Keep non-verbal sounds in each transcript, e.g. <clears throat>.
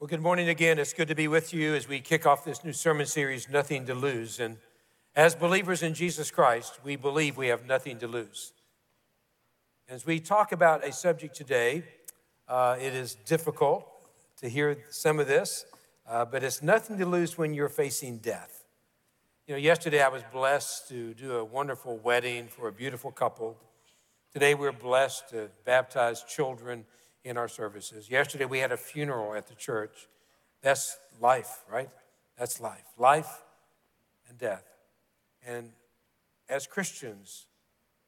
Well, good morning again. It's good to be with you as we kick off this new sermon series, Nothing to Lose. And as believers in Jesus Christ, we believe we have nothing to lose. As we talk about a subject today, uh, it is difficult to hear some of this, uh, but it's nothing to lose when you're facing death. You know, yesterday I was blessed to do a wonderful wedding for a beautiful couple. Today we're blessed to baptize children in our services. Yesterday we had a funeral at the church. That's life, right? That's life. Life and death. And as Christians,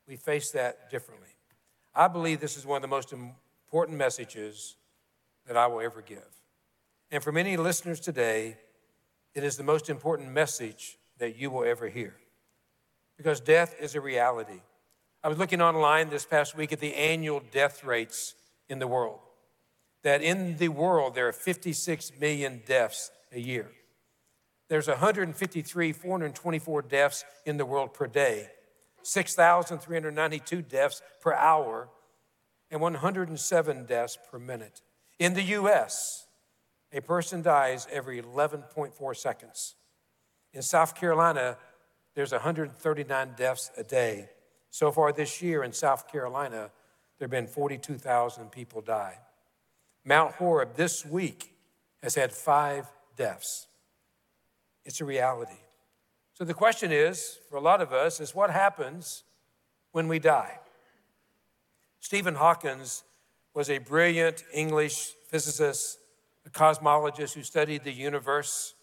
we face that differently. I believe this is one of the most important messages that I will ever give. And for many listeners today, it is the most important message that you will ever hear. Because death is a reality. I was looking online this past week at the annual death rates in the world. That in the world, there are 56 million deaths a year. There's 153, 424 deaths in the world per day, 6,392 deaths per hour, and 107 deaths per minute. In the US, a person dies every 11.4 seconds. In South Carolina, there's 139 deaths a day. So far this year in South Carolina, there have been 42,000 people die. Mount Horeb this week has had five deaths. It's a reality. So the question is, for a lot of us, is what happens when we die? Stephen Hawkins was a brilliant English physicist, a cosmologist who studied the universe.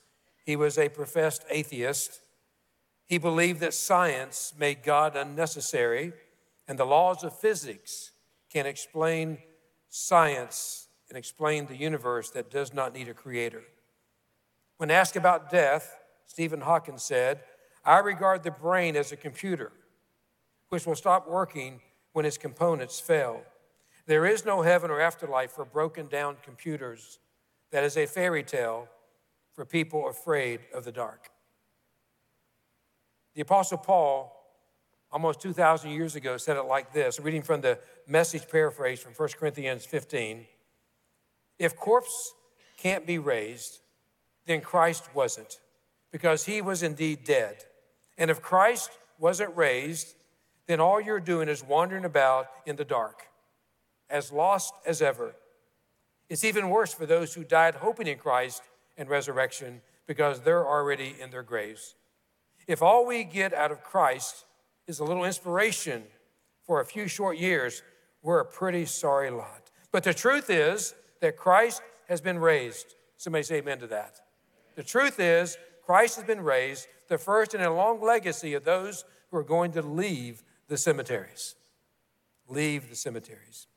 He was a professed atheist. He believed that science made God unnecessary and the laws of physics can explain science and explain the universe that does not need a creator. When asked about death, Stephen Hawking said, I regard the brain as a computer, which will stop working when its components fail. There is no heaven or afterlife for broken down computers. That is a fairy tale for people afraid of the dark. The Apostle Paul almost 2,000 years ago, said it like this reading from the message paraphrase from 1 Corinthians 15. If corpse can't be raised, then Christ wasn't, because he was indeed dead. And if Christ wasn't raised, then all you're doing is wandering about in the dark, as lost as ever. It's even worse for those who died hoping in Christ and resurrection, because they're already in their graves. If all we get out of Christ is a little inspiration for a few short years, we're a pretty sorry lot. But the truth is that Christ has been raised. Somebody say amen to that. The truth is, Christ has been raised, the first in a long legacy of those who are going to leave the cemeteries. Leave the cemeteries.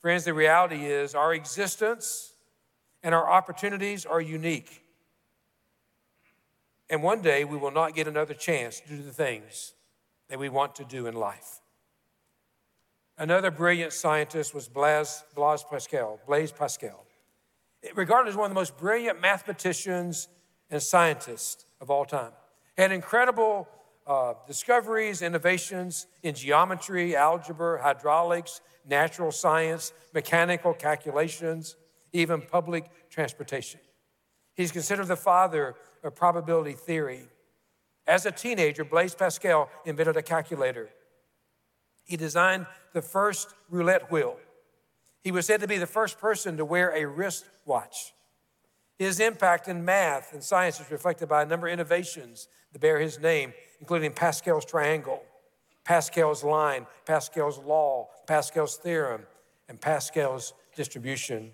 Friends, the reality is our existence and our opportunities are unique. And one day we will not get another chance to do the things that we want to do in life. Another brilliant scientist was Blaise, Blaise Pascal. Blaise Pascal, regarded as one of the most brilliant mathematicians and scientists of all time. Had incredible uh, discoveries, innovations in geometry, algebra, hydraulics, natural science, mechanical calculations, even public transportation. He's considered the father of probability theory as a teenager, Blaise Pascal invented a calculator. He designed the first roulette wheel. He was said to be the first person to wear a wristwatch. His impact in math and science is reflected by a number of innovations that bear his name, including Pascal's triangle, Pascal's line, Pascal's law, Pascal's theorem, and Pascal's distribution.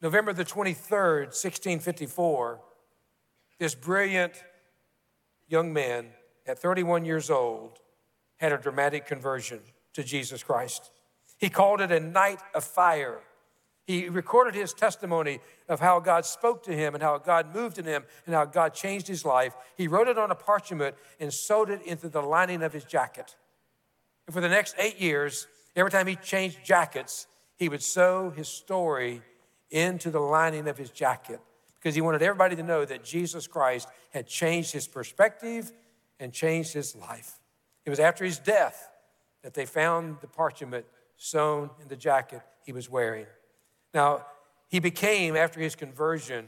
November the 23rd, 1654, this brilliant young man at 31 years old had a dramatic conversion to Jesus Christ. He called it a night of fire. He recorded his testimony of how God spoke to him and how God moved in him and how God changed his life. He wrote it on a parchment and sewed it into the lining of his jacket. And for the next eight years, every time he changed jackets, he would sew his story into the lining of his jacket because he wanted everybody to know that Jesus Christ had changed his perspective and changed his life. It was after his death that they found the parchment sewn in the jacket he was wearing. Now, he became, after his conversion,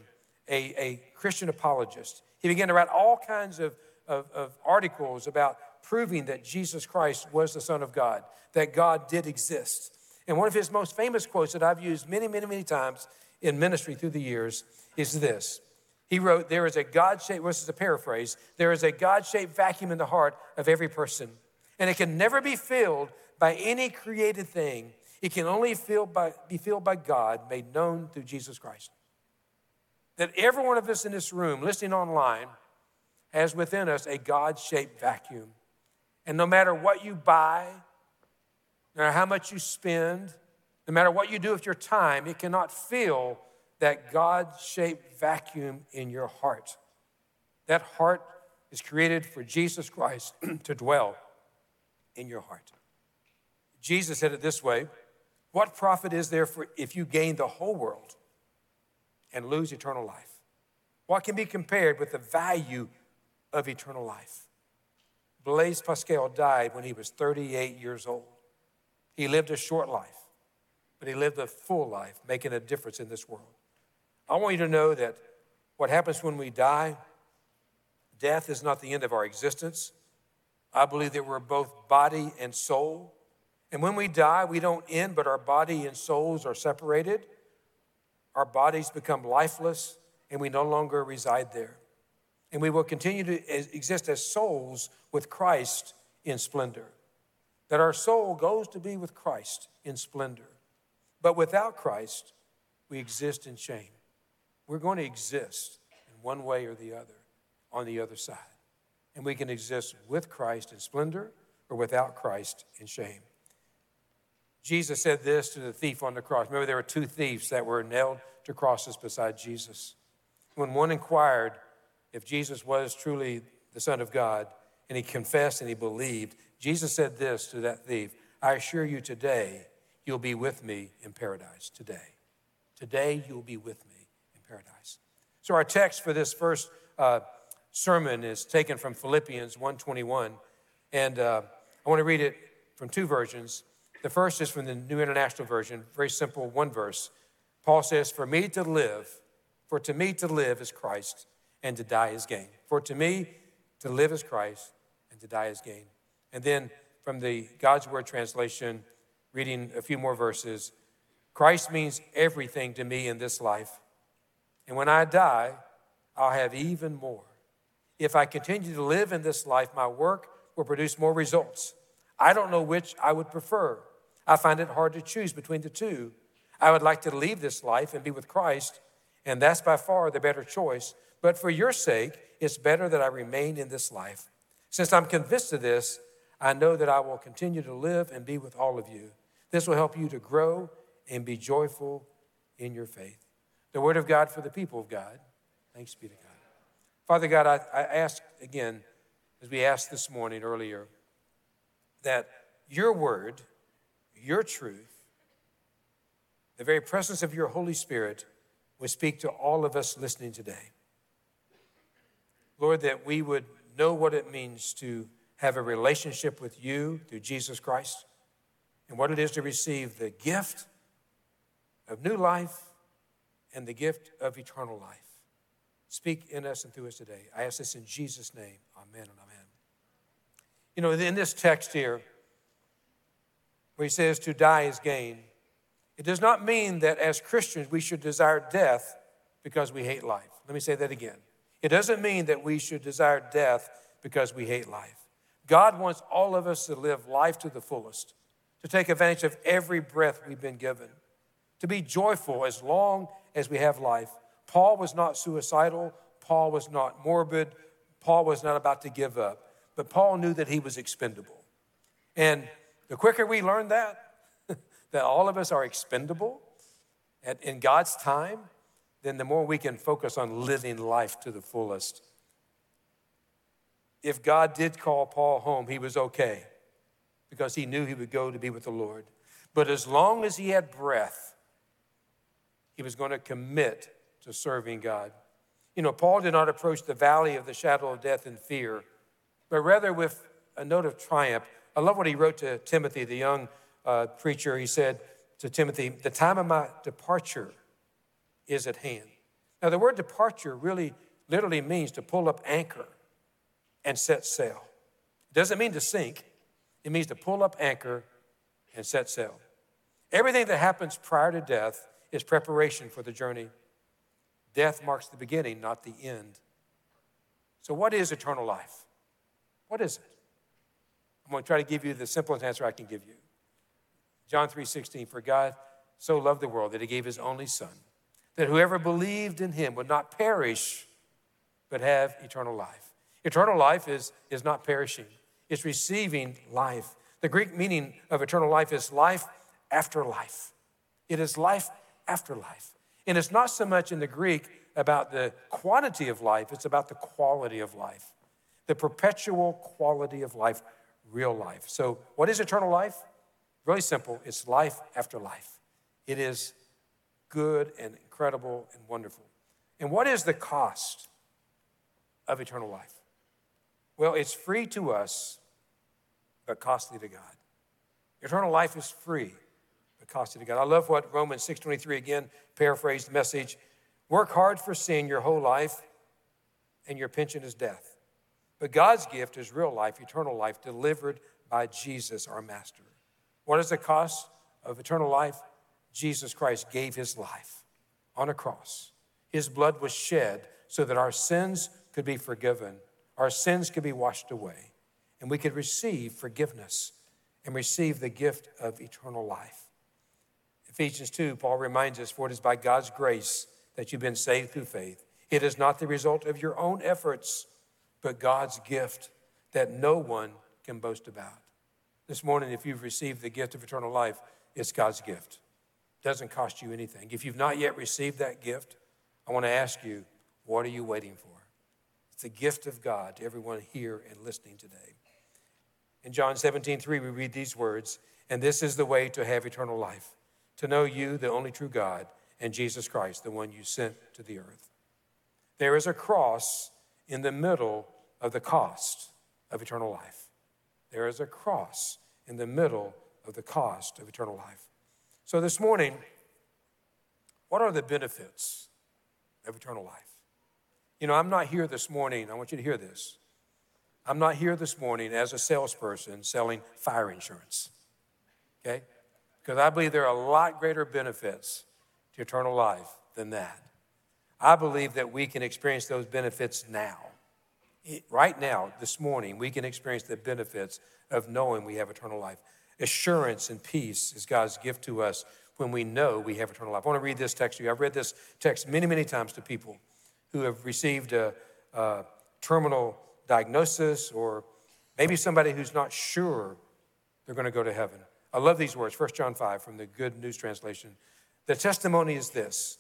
a, a Christian apologist. He began to write all kinds of, of, of articles about proving that Jesus Christ was the Son of God, that God did exist. And one of his most famous quotes that I've used many, many, many times in ministry through the years is this. He wrote, There is a God shaped, this is a paraphrase, there is a God shaped vacuum in the heart of every person, and it can never be filled by any created thing. It can only by, be filled by God, made known through Jesus Christ. That every one of us in this room, listening online, has within us a God shaped vacuum. And no matter what you buy, no matter how much you spend, no matter what you do with your time, it cannot fill that God shaped vacuum in your heart. That heart is created for Jesus Christ <clears throat> to dwell in your heart. Jesus said it this way What profit is there for if you gain the whole world and lose eternal life? What can be compared with the value of eternal life? Blaise Pascal died when he was 38 years old. He lived a short life, but he lived a full life, making a difference in this world. I want you to know that what happens when we die, death is not the end of our existence. I believe that we're both body and soul. And when we die, we don't end, but our body and souls are separated. Our bodies become lifeless, and we no longer reside there. And we will continue to exist as souls with Christ in splendor. That our soul goes to be with Christ in splendor. But without Christ, we exist in shame. We're going to exist in one way or the other on the other side. And we can exist with Christ in splendor or without Christ in shame. Jesus said this to the thief on the cross. Remember, there were two thieves that were nailed to crosses beside Jesus. When one inquired if Jesus was truly the Son of God, and he confessed and he believed, Jesus said this to that thief I assure you today, you'll be with me in paradise. Today. Today, you'll be with me in paradise. So, our text for this first uh, sermon is taken from Philippians 1:21, and uh, I want to read it from two versions. The first is from the New International Version, very simple, one verse. Paul says, For me to live, for to me to live is Christ, and to die is gain. For to me to live is Christ, and to die is gain. And then from the God's Word translation, reading a few more verses Christ means everything to me in this life. And when I die, I'll have even more. If I continue to live in this life, my work will produce more results. I don't know which I would prefer. I find it hard to choose between the two. I would like to leave this life and be with Christ, and that's by far the better choice. But for your sake, it's better that I remain in this life. Since I'm convinced of this, I know that I will continue to live and be with all of you. This will help you to grow and be joyful in your faith. The word of God for the people of God. Thanks be to God. Father God, I, I ask again, as we asked this morning earlier, that your word your truth, the very presence of your Holy Spirit would speak to all of us listening today. Lord, that we would know what it means to have a relationship with you through Jesus Christ and what it is to receive the gift of new life and the gift of eternal life. Speak in us and through us today. I ask this in Jesus' name. Amen and amen. You know, in this text here, where he says to die is gain, it does not mean that as Christians we should desire death because we hate life. Let me say that again. It doesn't mean that we should desire death because we hate life. God wants all of us to live life to the fullest, to take advantage of every breath we've been given, to be joyful as long as we have life. Paul was not suicidal, Paul was not morbid, Paul was not about to give up, but Paul knew that he was expendable. And the quicker we learn that, <laughs> that all of us are expendable at, in God's time, then the more we can focus on living life to the fullest. If God did call Paul home, he was okay because he knew he would go to be with the Lord. But as long as he had breath, he was going to commit to serving God. You know, Paul did not approach the valley of the shadow of death in fear, but rather with a note of triumph. I love what he wrote to Timothy, the young uh, preacher. He said to Timothy, The time of my departure is at hand. Now, the word departure really literally means to pull up anchor and set sail. It doesn't mean to sink, it means to pull up anchor and set sail. Everything that happens prior to death is preparation for the journey. Death marks the beginning, not the end. So, what is eternal life? What is it? I'm going to try to give you the simplest answer I can give you. John 3:16, for God so loved the world that he gave his only son, that whoever believed in him would not perish, but have eternal life. Eternal life is, is not perishing, it's receiving life. The Greek meaning of eternal life is life after life. It is life after life. And it's not so much in the Greek about the quantity of life, it's about the quality of life, the perpetual quality of life, real life. So, what is eternal life? Really simple it's life after life. It is good and incredible and wonderful. And what is the cost of eternal life? Well, it's free to us, but costly to God. Eternal life is free, but costly to God. I love what Romans 6.23, again, paraphrased the message. Work hard for sin your whole life, and your pension is death. But God's gift is real life, eternal life, delivered by Jesus, our Master. What is the cost of eternal life? Jesus Christ gave his life on a cross. His blood was shed so that our sins could be forgiven, our sins could be washed away, and we could receive forgiveness and receive the gift of eternal life. Ephesians 2, Paul reminds us, For it is by God's grace that you've been saved through faith. It is not the result of your own efforts, but God's gift that no one can boast about. This morning, if you've received the gift of eternal life, it's God's gift. It doesn't cost you anything. If you've not yet received that gift, I want to ask you, what are you waiting for? It's a gift of God to everyone here and listening today. In John 17, 3, we read these words, and this is the way to have eternal life, to know you, the only true God, and Jesus Christ, the one you sent to the earth. There is a cross in the middle of the cost of eternal life. There is a cross in the middle of the cost of eternal life. So, this morning, what are the benefits of eternal life? You know, I'm not here this morning, I want you to hear this. I'm not here this morning as a salesperson selling fire insurance, okay? Because I believe there are a lot greater benefits to eternal life than that. I believe that we can experience those benefits now. Right now, this morning, we can experience the benefits of knowing we have eternal life. Assurance and peace is God's gift to us when we know we have eternal life. I want to read this text to you. I've read this text many, many times to people who have received a, a terminal diagnosis or maybe somebody who's not sure they're going to go to heaven. I love these words, 1 John 5 from the Good News Translation. The testimony is this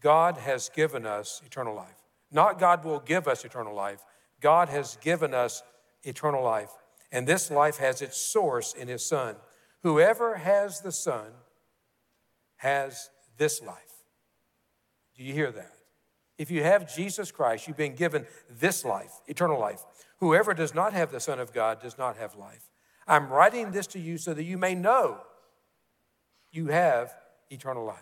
God has given us eternal life. Not God will give us eternal life, God has given us eternal life. And this life has its source in His Son. Whoever has the Son has this life. Do you hear that? If you have Jesus Christ, you've been given this life, eternal life. Whoever does not have the Son of God does not have life. I'm writing this to you so that you may know you have eternal life.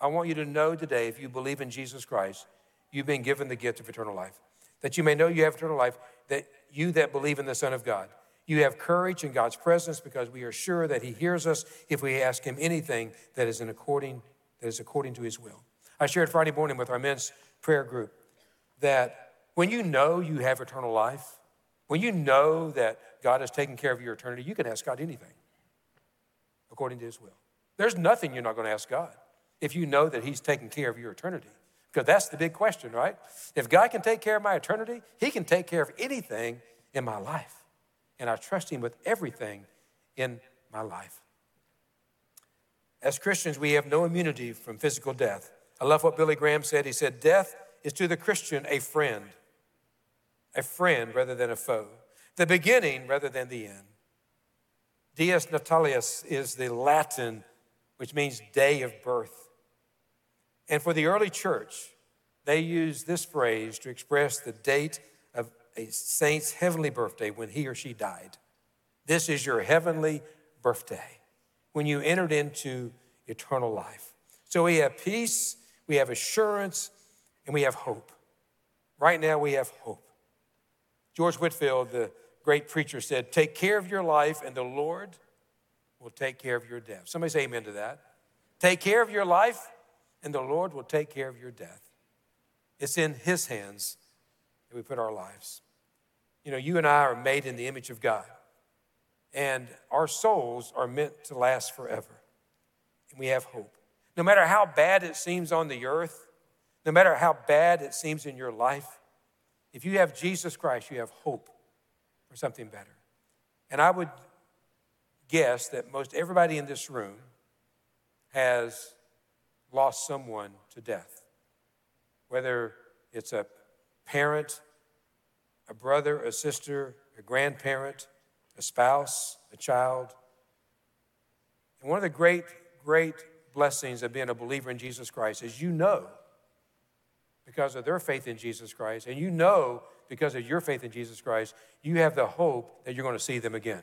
I want you to know today, if you believe in Jesus Christ, you've been given the gift of eternal life. That you may know you have eternal life, that you that believe in the Son of God. You have courage in God's presence because we are sure that He hears us if we ask Him anything that is in according, that is according to His will. I shared Friday morning with our men's prayer group that when you know you have eternal life, when you know that God has taken care of your eternity, you can ask God anything according to His will. There's nothing you're not going to ask God if you know that He's taking care of your eternity. Because that's the big question, right? If God can take care of my eternity, He can take care of anything in my life. And I trust Him with everything in my life. As Christians, we have no immunity from physical death. I love what Billy Graham said. He said, Death is to the Christian a friend, a friend rather than a foe, the beginning rather than the end. Dies Natalis is the Latin which means day of birth. And for the early church, they used this phrase to express the date of a saint's heavenly birthday when he or she died. This is your heavenly birthday when you entered into eternal life. So we have peace we have assurance, and we have hope. Right now, we have hope. George Whitefield, the great preacher, said, Take care of your life, and the Lord will take care of your death. Somebody say amen to that. Take care of your life, and the Lord will take care of your death. It's in His hands that we put our lives. You know, you and I are made in the image of God, and our souls are meant to last forever, and we have hope. No matter how bad it seems on the earth, no matter how bad it seems in your life, if you have Jesus Christ, you have hope for something better. And I would guess that most everybody in this room has lost someone to death, whether it's a parent, a brother, a sister, a grandparent, a spouse, a child. And one of the great, great blessings of being a believer in Jesus Christ is you know because of their faith in Jesus Christ, and you know because of your faith in Jesus Christ, you have the hope that you're going to see them again.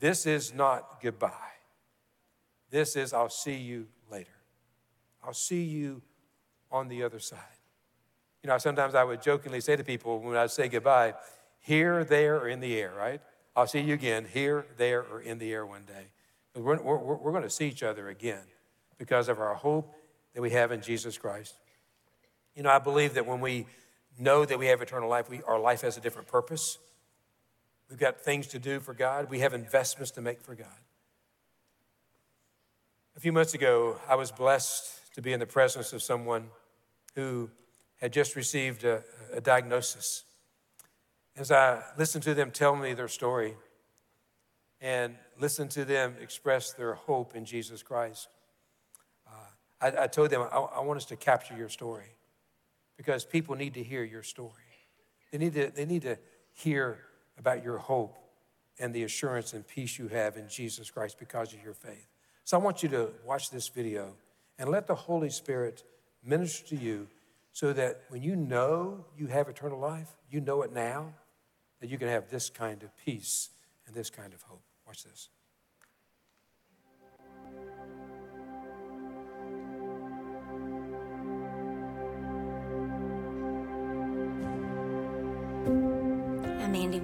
This is not goodbye. This is I'll see you later. I'll see you on the other side. You know, sometimes I would jokingly say to people when I say goodbye, here, there, or in the air, right? I'll see you again here, there, or in the air one day. We're, we're, we're going to see each other again because of our hope that we have in Jesus Christ. You know, I believe that when we know that we have eternal life, we, our life has a different purpose. We've got things to do for God, we have investments to make for God. A few months ago, I was blessed to be in the presence of someone who had just received a, a diagnosis. As I listened to them tell me their story and listened to them express their hope in Jesus Christ, I, I, told them, I, I want us to capture your story because people need to hear your story. They need to, they need to hear about your hope and the assurance and peace you have in Jesus Christ because of your faith. So I want you to watch this video and let the Holy Spirit minister to you so that when you know you have eternal life, you know it now, that you can have this kind of peace and this kind of hope. Watch this.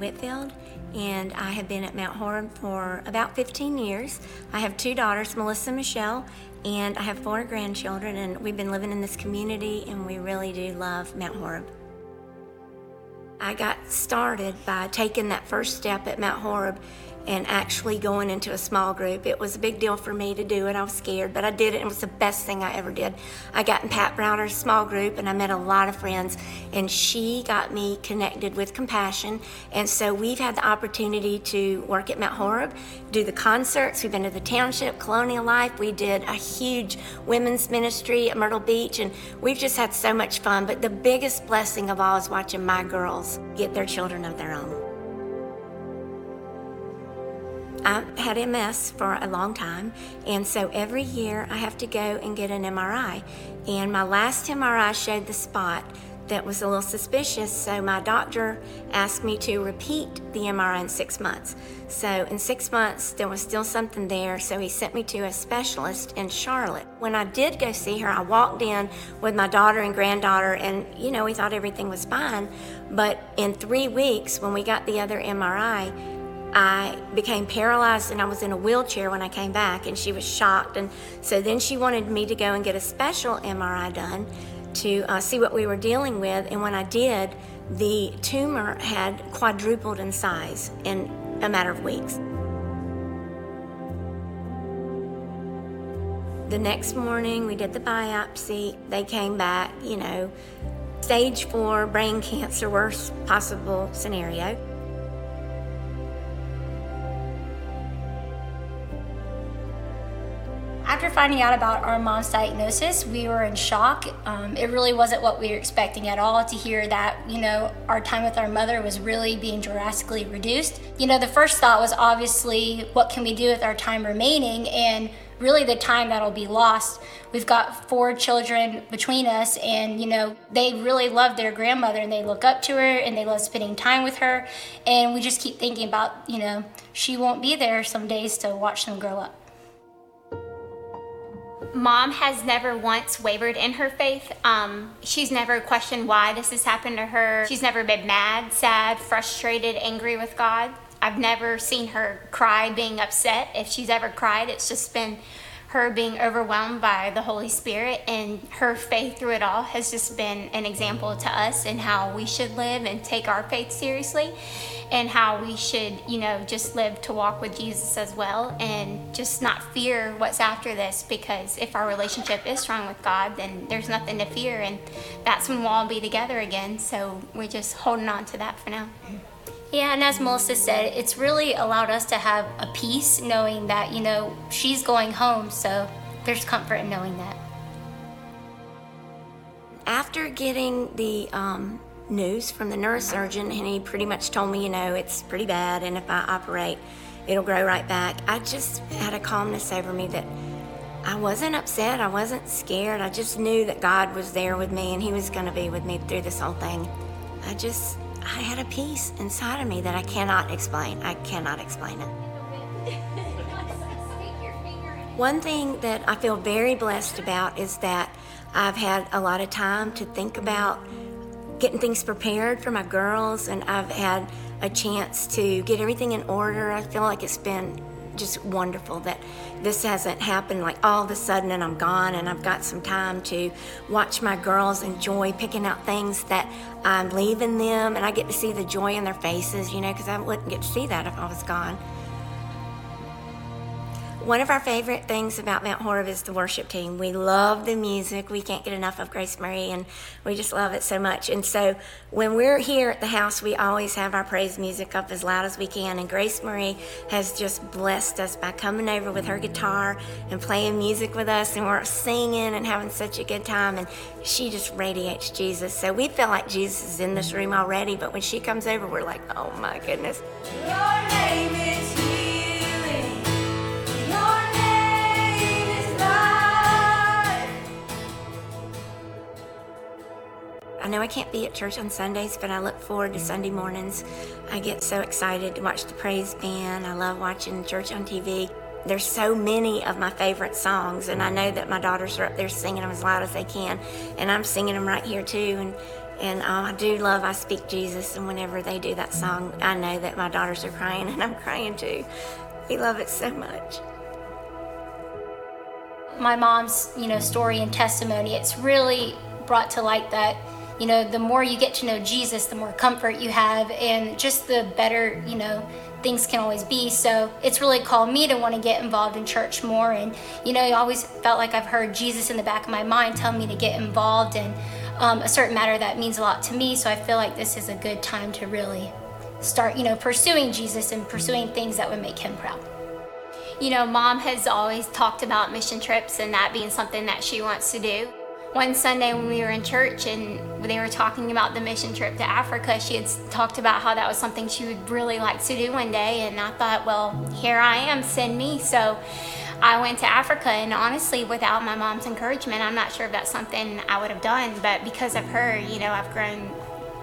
Whitfield, and I have been at Mount Horeb for about 15 years. I have two daughters, Melissa and Michelle, and I have four grandchildren, and we've been living in this community, and we really do love Mount Horeb. I got started by taking that first step at Mount Horeb and actually going into a small group. It was a big deal for me to do and I was scared, but I did it. It was the best thing I ever did. I got in Pat Browner's small group and I met a lot of friends, and she got me connected with Compassion. And so we've had the opportunity to work at Mount Horeb, do the concerts. We've been to the township, Colonial Life. We did a huge women's ministry at Myrtle Beach, and we've just had so much fun. But the biggest blessing of all is watching my girls get their children of their own. I had MS for a long time, and so every year I have to go and get an MRI. And my last MRI showed the spot that was a little suspicious, so my doctor asked me to repeat the MRI in six months. So, in six months, there was still something there, so he sent me to a specialist in Charlotte. When I did go see her, I walked in with my daughter and granddaughter, and you know, we thought everything was fine. But in three weeks, when we got the other MRI, I became paralyzed and I was in a wheelchair when I came back, and she was shocked. And so then she wanted me to go and get a special MRI done to uh, see what we were dealing with. And when I did, the tumor had quadrupled in size in a matter of weeks. The next morning, we did the biopsy. They came back, you know, stage four brain cancer, worst possible scenario. Finding out about our mom's diagnosis, we were in shock. Um, it really wasn't what we were expecting at all to hear that, you know, our time with our mother was really being drastically reduced. You know, the first thought was obviously, what can we do with our time remaining? And really the time that'll be lost. We've got four children between us, and you know, they really love their grandmother and they look up to her and they love spending time with her. And we just keep thinking about, you know, she won't be there some days to watch them grow up. Mom has never once wavered in her faith. Um, she's never questioned why this has happened to her. She's never been mad, sad, frustrated, angry with God. I've never seen her cry being upset. If she's ever cried, it's just been her being overwhelmed by the Holy Spirit and her faith through it all has just been an example to us and how we should live and take our faith seriously and how we should, you know, just live to walk with Jesus as well and just not fear what's after this because if our relationship is strong with God, then there's nothing to fear and that's when we'll all be together again. So we're just holding on to that for now. Yeah, and as Melissa said, it's really allowed us to have a peace knowing that, you know, she's going home, so there's comfort in knowing that. After getting the um, news from the neurosurgeon, and he pretty much told me, you know, it's pretty bad, and if I operate, it'll grow right back, I just had a calmness over me that I wasn't upset, I wasn't scared. I just knew that God was there with me and He was going to be with me through this whole thing. I just I had a peace inside of me that I cannot explain. I cannot explain it. One thing that I feel very blessed about is that I've had a lot of time to think about getting things prepared for my girls, and I've had a chance to get everything in order. I feel like it's been just wonderful that this hasn't happened like all of a sudden and I'm gone and I've got some time to watch my girls enjoy picking out things that I'm leaving them and I get to see the joy in their faces, you know, because I wouldn't get to see that if I was gone. One of our favorite things about Mount Horeb is the worship team. We love the music. We can't get enough of Grace Marie, and we just love it so much. And so when we're here at the house, we always have our praise music up as loud as we can. And Grace Marie has just blessed us by coming over with her guitar and playing music with us, and we're singing and having such a good time. And she just radiates Jesus. So we feel like Jesus is in this room already, but when she comes over, we're like, oh my goodness. I know I can't be at church on Sundays, but I look forward to Sunday mornings. I get so excited to watch the praise band. I love watching church on TV. There's so many of my favorite songs, and I know that my daughters are up there singing them as loud as they can, and I'm singing them right here too. And and uh, I do love I Speak Jesus, and whenever they do that song, I know that my daughters are crying, <laughs> and I'm crying too. We love it so much. My mom's, you know, story and testimony, it's really brought to light that you know, the more you get to know Jesus, the more comfort you have, and just the better, you know, things can always be. So it's really called me to want to get involved in church more. And, you know, I always felt like I've heard Jesus in the back of my mind tell me to get involved in um, a certain matter that means a lot to me. So I feel like this is a good time to really start, you know, pursuing Jesus and pursuing things that would make him proud. You know, mom has always talked about mission trips and that being something that she wants to do one Sunday when we were in church and they were talking about the mission trip to Africa, she had talked about how that was something she would really like to do one day. And I thought, well, here I am, send me. So I went to Africa, and honestly, without my mom's encouragement, I'm not sure if that's something I would have done. But because of her, you know, I've grown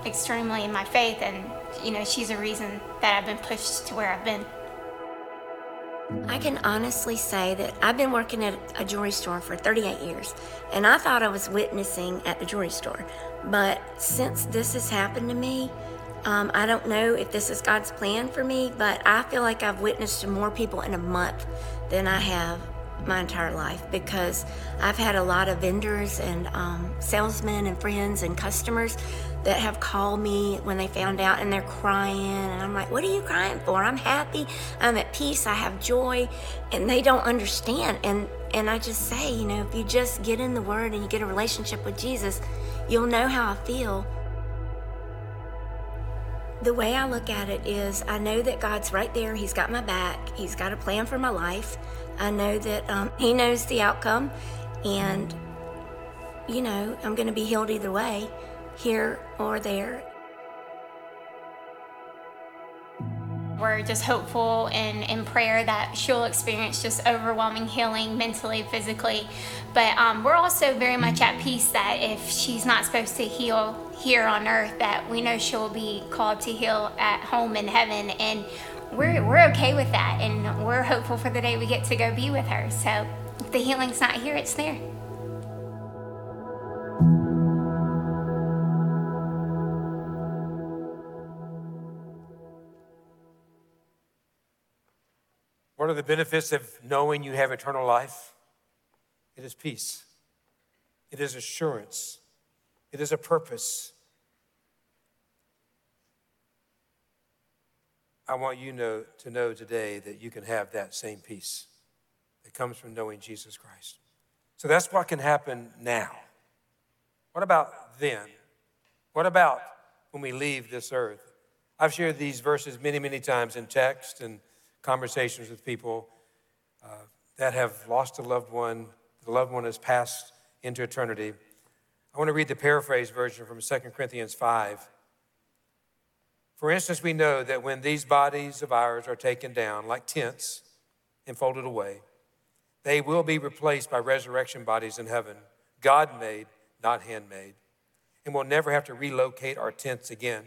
extremely in my faith, and, you know, she's a reason that I've been pushed to where I've been. I can honestly say that I've been working at a jewelry store for 38 years, and I thought I was witnessing at the jewelry store. But since this has happened to me, um, I don't know if this is God's plan for me, but I feel like I've witnessed to more people in a month than I have my entire life because I've had a lot of vendors and um, salesmen and friends and customers that have called me when they found out and they're crying and I'm like, "What are you crying for? I'm happy. I'm at peace. I have joy." And they don't understand and and I just say, you know, if you just get in the word and you get a relationship with Jesus, you'll know how I feel. The way I look at it is I know that God's right there. He's got my back. He's got a plan for my life. I know that um, He knows the outcome, and you know, I'm going to be healed either way here or there. We're just hopeful and in prayer that she'll experience just overwhelming healing mentally, physically. But um, we're also very much at peace that if she's not supposed to heal here on earth, that we know she'll be called to heal at home in heaven. And we're, we're okay with that. And we're hopeful for the day we get to go be with her. So if the healing's not here, it's there. What are the benefits of knowing you have eternal life? It is peace, it is assurance, it is a purpose. I want you know, to know today that you can have that same peace that comes from knowing Jesus Christ. So that's what can happen now. What about then? What about when we leave this earth? I've shared these verses many, many times in text and conversations with people uh, that have lost a loved one, the loved one has passed into eternity. I want to read the paraphrase version from 2 Corinthians 5. For instance, we know that when these bodies of ours are taken down like tents and folded away, they will be replaced by resurrection bodies in heaven, God made, not handmade, and we'll never have to relocate our tents again.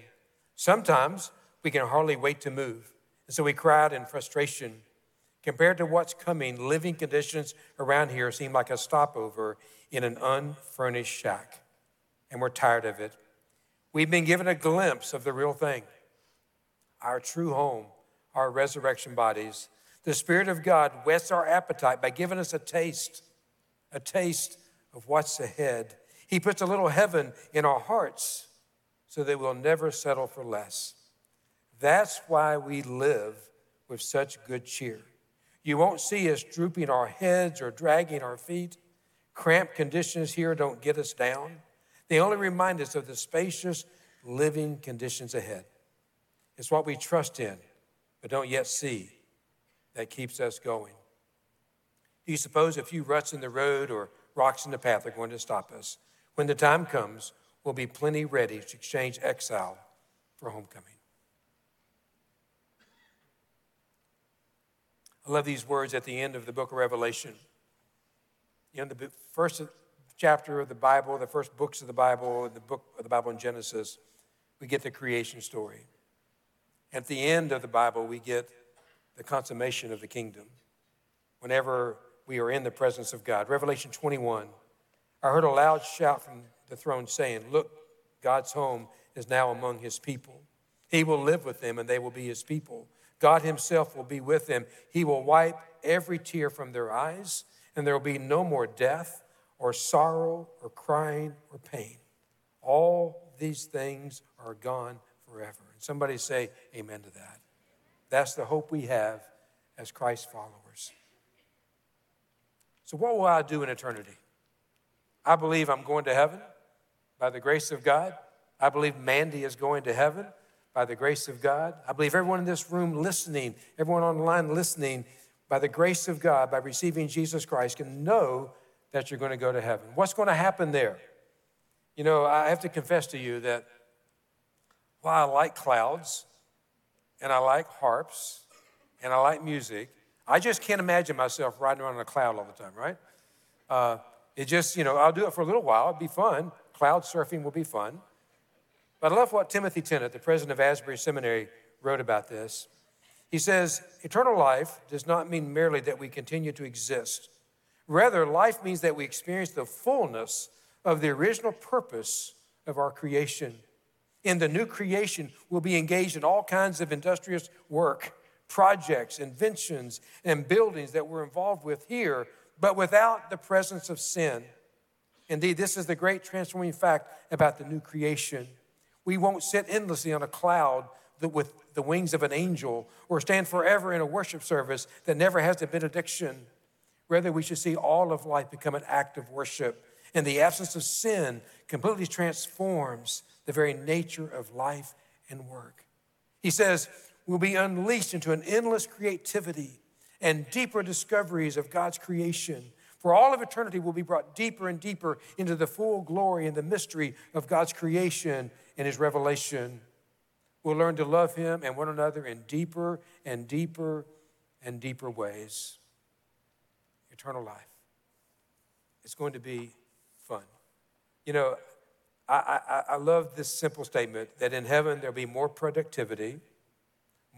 Sometimes we can hardly wait to move. And so we cry out in frustration. Compared to what's coming, living conditions around here seem like a stopover in an unfurnished shack. And we're tired of it. We've been given a glimpse of the real thing our true home, our resurrection bodies. The Spirit of God whets our appetite by giving us a taste, a taste of what's ahead. He puts a little heaven in our hearts so that we'll never settle for less. That's why we live with such good cheer. You won't see us drooping our heads or dragging our feet. Cramped conditions here don't get us down. They only remind us of the spacious living conditions ahead. It's what we trust in, but don't yet see, that keeps us going. Do you suppose a few ruts in the road or rocks in the path are going to stop us? When the time comes, we'll be plenty ready to exchange exile for homecoming. I love these words at the end of the book of Revelation. You know, the first chapter of the Bible, the first books of the Bible, the book of the Bible in Genesis, we get the creation story. At the end of the Bible, we get the consummation of the kingdom. Whenever we are in the presence of God. Revelation 21, I heard a loud shout from the throne saying, Look, God's home is now among his people. He will live with them and they will be his people. God Himself will be with them. He will wipe every tear from their eyes, and there will be no more death, or sorrow, or crying, or pain. All these things are gone forever. And somebody say, Amen to that. That's the hope we have as Christ followers. So, what will I do in eternity? I believe I'm going to heaven by the grace of God. I believe Mandy is going to heaven by the grace of God. I believe everyone in this room listening, everyone online listening, by the grace of God, by receiving Jesus Christ, can know that you're going to go to heaven. What's going to happen there? You know, I have to confess to you that while I like clouds and I like harps and I like music, I just can't imagine myself riding around on a cloud all the time, right? Uh, it just, you know, I'll do it for a little while. It'll be fun. Cloud surfing will be fun. But I love what Timothy Tennant, the president of Asbury Seminary, wrote about this. He says, Eternal life does not mean merely that we continue to exist. Rather, life means that we experience the fullness of the original purpose of our creation. In the new creation, we'll be engaged in all kinds of industrious work, projects, inventions, and buildings that we're involved with here, but without the presence of sin. Indeed, this is the great transforming fact about the new creation. We won't sit endlessly on a cloud with the wings of an angel or stand forever in a worship service that never has the benediction. Rather, we should see all of life become an act of worship. And the absence of sin completely transforms the very nature of life and work. He says, we'll be unleashed into an endless creativity and deeper discoveries of God's creation. For all of eternity, we'll be brought deeper and deeper into the full glory and the mystery of God's creation in his revelation. We'll learn to love him and one another in deeper and deeper and deeper ways. Eternal life. It's going to be fun. You know, I, I, I love this simple statement that in heaven there'll be more productivity,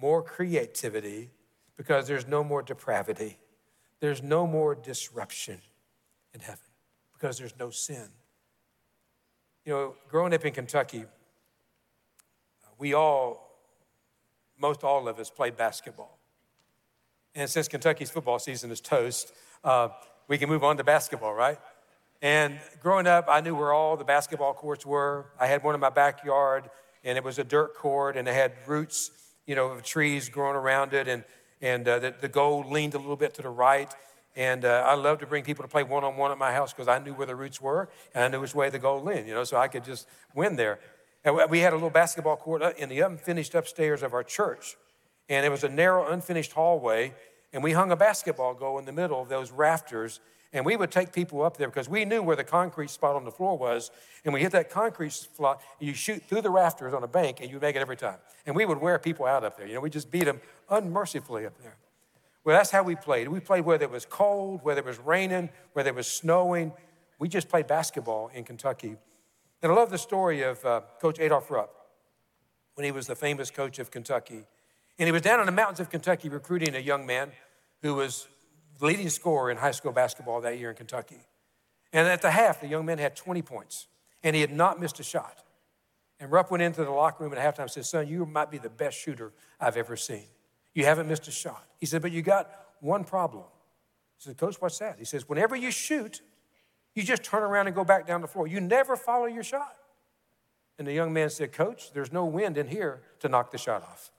more creativity because there's no more depravity. There's no more disruption in heaven because there's no sin. You know, growing up in Kentucky, we all, most all of us, play basketball. And since Kentucky's football season is toast, uh, we can move on to basketball, right? And growing up, I knew where all the basketball courts were. I had one in my backyard, and it was a dirt court, and it had roots, you know, of trees growing around it, and and uh, the, the goal leaned a little bit to the right. And uh, I love to bring people to play one on one at my house because I knew where the roots were, and I knew which way the goal leaned, you know, so I could just win there. And we had a little basketball court uh, in the unfinished upstairs of our church, and it was a narrow, unfinished hallway, and we hung a basketball goal in the middle of those rafters and we would take people up there because we knew where the concrete spot on the floor was. And we hit that concrete spot, you shoot through the rafters on a bank, and you make it every time. And we would wear people out up there. You know, we just beat them unmercifully up there. Well, that's how we played. We played whether it was cold, whether it was raining, whether it was snowing. We just played basketball in Kentucky. And I love the story of uh, Coach Adolph Rupp when he was the famous coach of Kentucky. And he was down in the mountains of Kentucky recruiting a young man who was leading scorer in high school basketball that year in Kentucky. And at the half, the young man had 20 points, and he had not missed a shot. And Rupp went into the locker room at halftime and said, Son, you might be the best shooter I've ever seen. You haven't missed a shot. He said, But you got one problem. He said, Coach, what's that? He says, Whenever you shoot, you just turn around and go back down the floor. You never follow your shot. And the young man said, Coach, there's no wind in here to knock the shot off.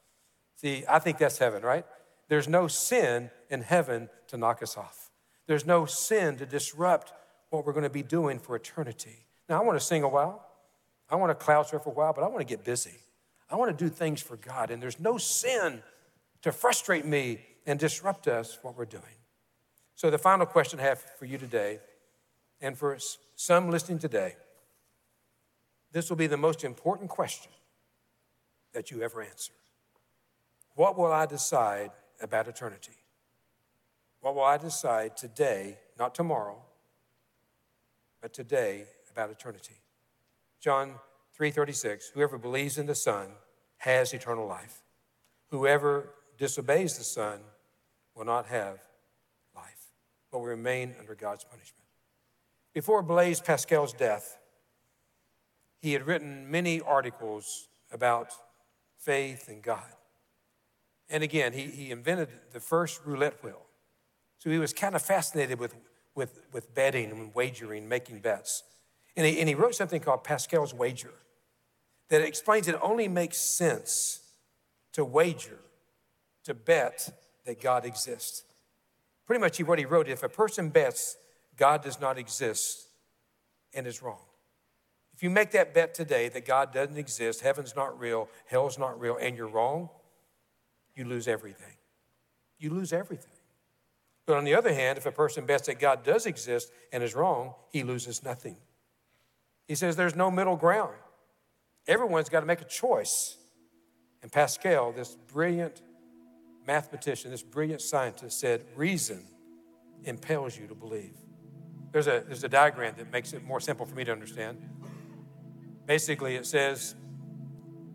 See, I think that's heaven, right? There's no sin in heaven to knock us off. There's no sin to disrupt what we're going to be doing for eternity. Now, I want to sing a while. I want to cloud surf a while, but I want to get busy. I want to do things for God, and there's no sin to frustrate me and disrupt us what we're doing. So, the final question I have for you today, and for some listening today, this will be the most important question that you ever answer. What will I decide about eternity? What will I decide today, not tomorrow, but today about eternity? John 3:36 Whoever believes in the Son has eternal life. Whoever disobeys the Son will not have life, but will remain under God's punishment. Before Blaise Pascal's death, he had written many articles about faith and God. And again, he, he invented the first roulette wheel. So he was kind of fascinated with, with, with betting and wagering, making bets. And he, and he wrote something called Pascal's Wager that explains it only makes sense to wager, to bet that God exists. Pretty much what he wrote if a person bets God does not exist and is wrong. If you make that bet today that God doesn't exist, heaven's not real, hell's not real, and you're wrong, you lose everything. You lose everything. But on the other hand, if a person bets that God does exist and is wrong, he loses nothing. He says there's no middle ground. Everyone's got to make a choice. And Pascal, this brilliant mathematician, this brilliant scientist, said, Reason impels you to believe. There's a, there's a diagram that makes it more simple for me to understand. Basically, it says,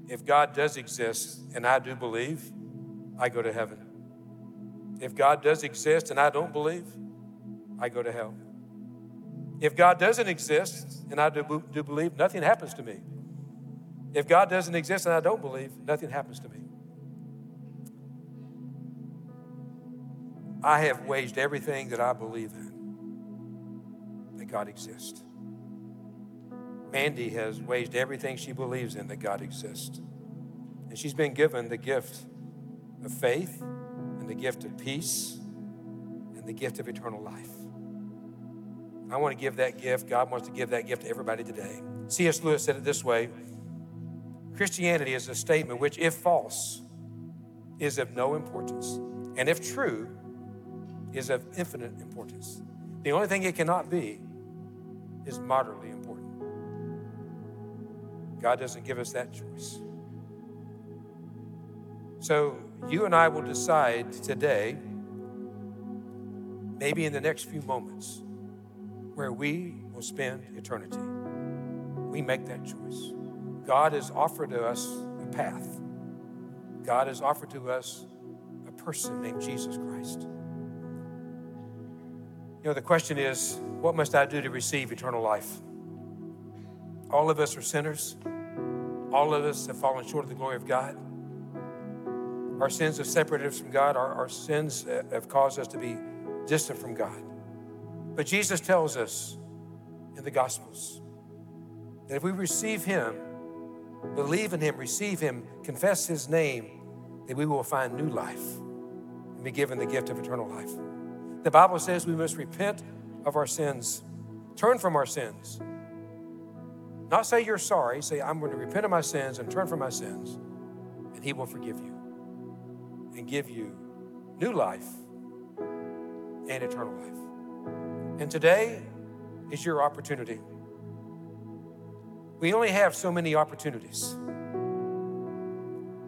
if God does exist and I do believe, I go to heaven. If God does exist and I don't believe, I go to hell. If God doesn't exist and I do, do believe, nothing happens to me. If God doesn't exist and I don't believe, nothing happens to me. I have waged everything that I believe in God exists. Mandy has waged everything she believes in that God exists. And she's been given the gift of faith and the gift of peace and the gift of eternal life. I want to give that gift. God wants to give that gift to everybody today. C.S. Lewis said it this way Christianity is a statement which, if false, is of no importance, and if true, is of infinite importance. The only thing it cannot be is moderately important. God doesn't give us that choice. So you and I will decide today, maybe in the next few moments, where we will spend eternity. We make that choice. God has offered to us a path. God has offered to us a person named Jesus Christ. You know, the question is, what must I do to receive eternal life? All of us are sinners. All of us have fallen short of the glory of God. Our sins have separated us from God. Our, our sins uh, have caused us to be distant from God. But Jesus tells us in the Gospels that if we receive Him, believe in Him, receive Him, confess His name, that we will find new life and be given the gift of eternal life. The Bible says we must repent of our sins, turn from our sins. Not say you're sorry, say, I'm going to repent of my sins and turn from my sins, and He will forgive you and give you new life and eternal life. And today is your opportunity. We only have so many opportunities.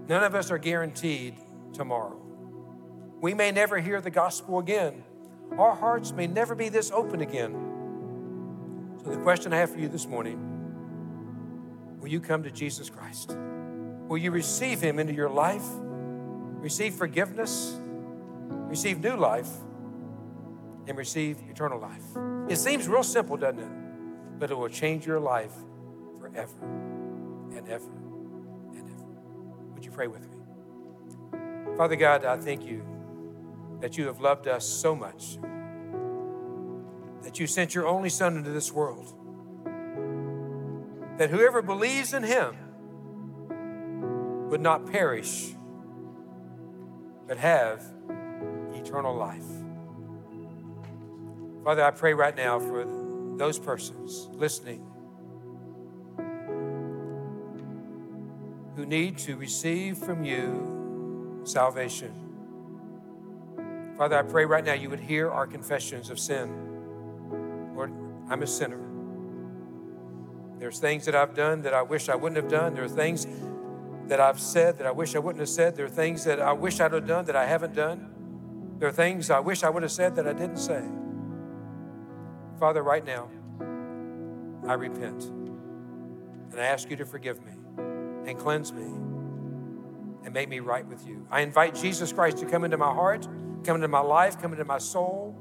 None of us are guaranteed tomorrow. We may never hear the gospel again. Our hearts may never be this open again. So, the question I have for you this morning will you come to Jesus Christ? Will you receive Him into your life? Receive forgiveness? Receive new life? And receive eternal life? It seems real simple, doesn't it? But it will change your life forever and ever and ever. would you pray with me? Father God, I thank you that you have loved us so much, that you sent your only Son into this world, that whoever believes in him would not perish, but have eternal life. Father, I pray right now for those persons listening who need to receive from you salvation. Father, I pray right now you would hear our confessions of sin. Lord, I'm a sinner. There's things that I've done that I wish I wouldn't have done. There are things that I've said that I wish I wouldn't have said. There are things that I wish I'd have done that I haven't done. There are things I wish I would have said that I didn't say. Father, right now, I repent. And I ask you to forgive me and cleanse me and make me right with you. I invite Jesus Christ to come into my heart, come into my life, come into my soul.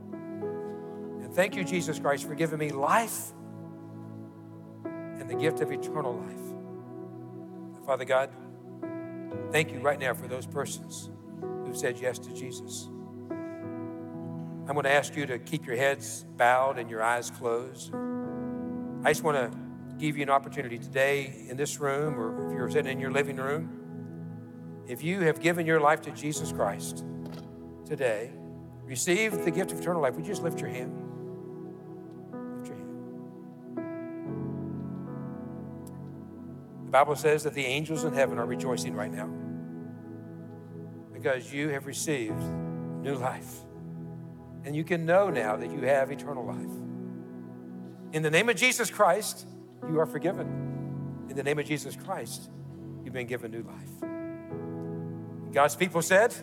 And thank you, Jesus Christ, for giving me life and the gift of eternal life. Father God, thank you right now for those persons who said yes to Jesus. I'm going to ask you to keep your heads bowed and your eyes closed. I just want to give you an opportunity today in this room, or if you're sitting in your living room, if you have given your life to Jesus Christ today, receive the gift of eternal life, would you just lift your hand? Lift your hand. The Bible says that the angels in heaven are rejoicing right now because you have received new life. And you can know now that you have eternal life. In the name of Jesus Christ, you are forgiven. In the name of Jesus Christ, you've been given new life. God's people said,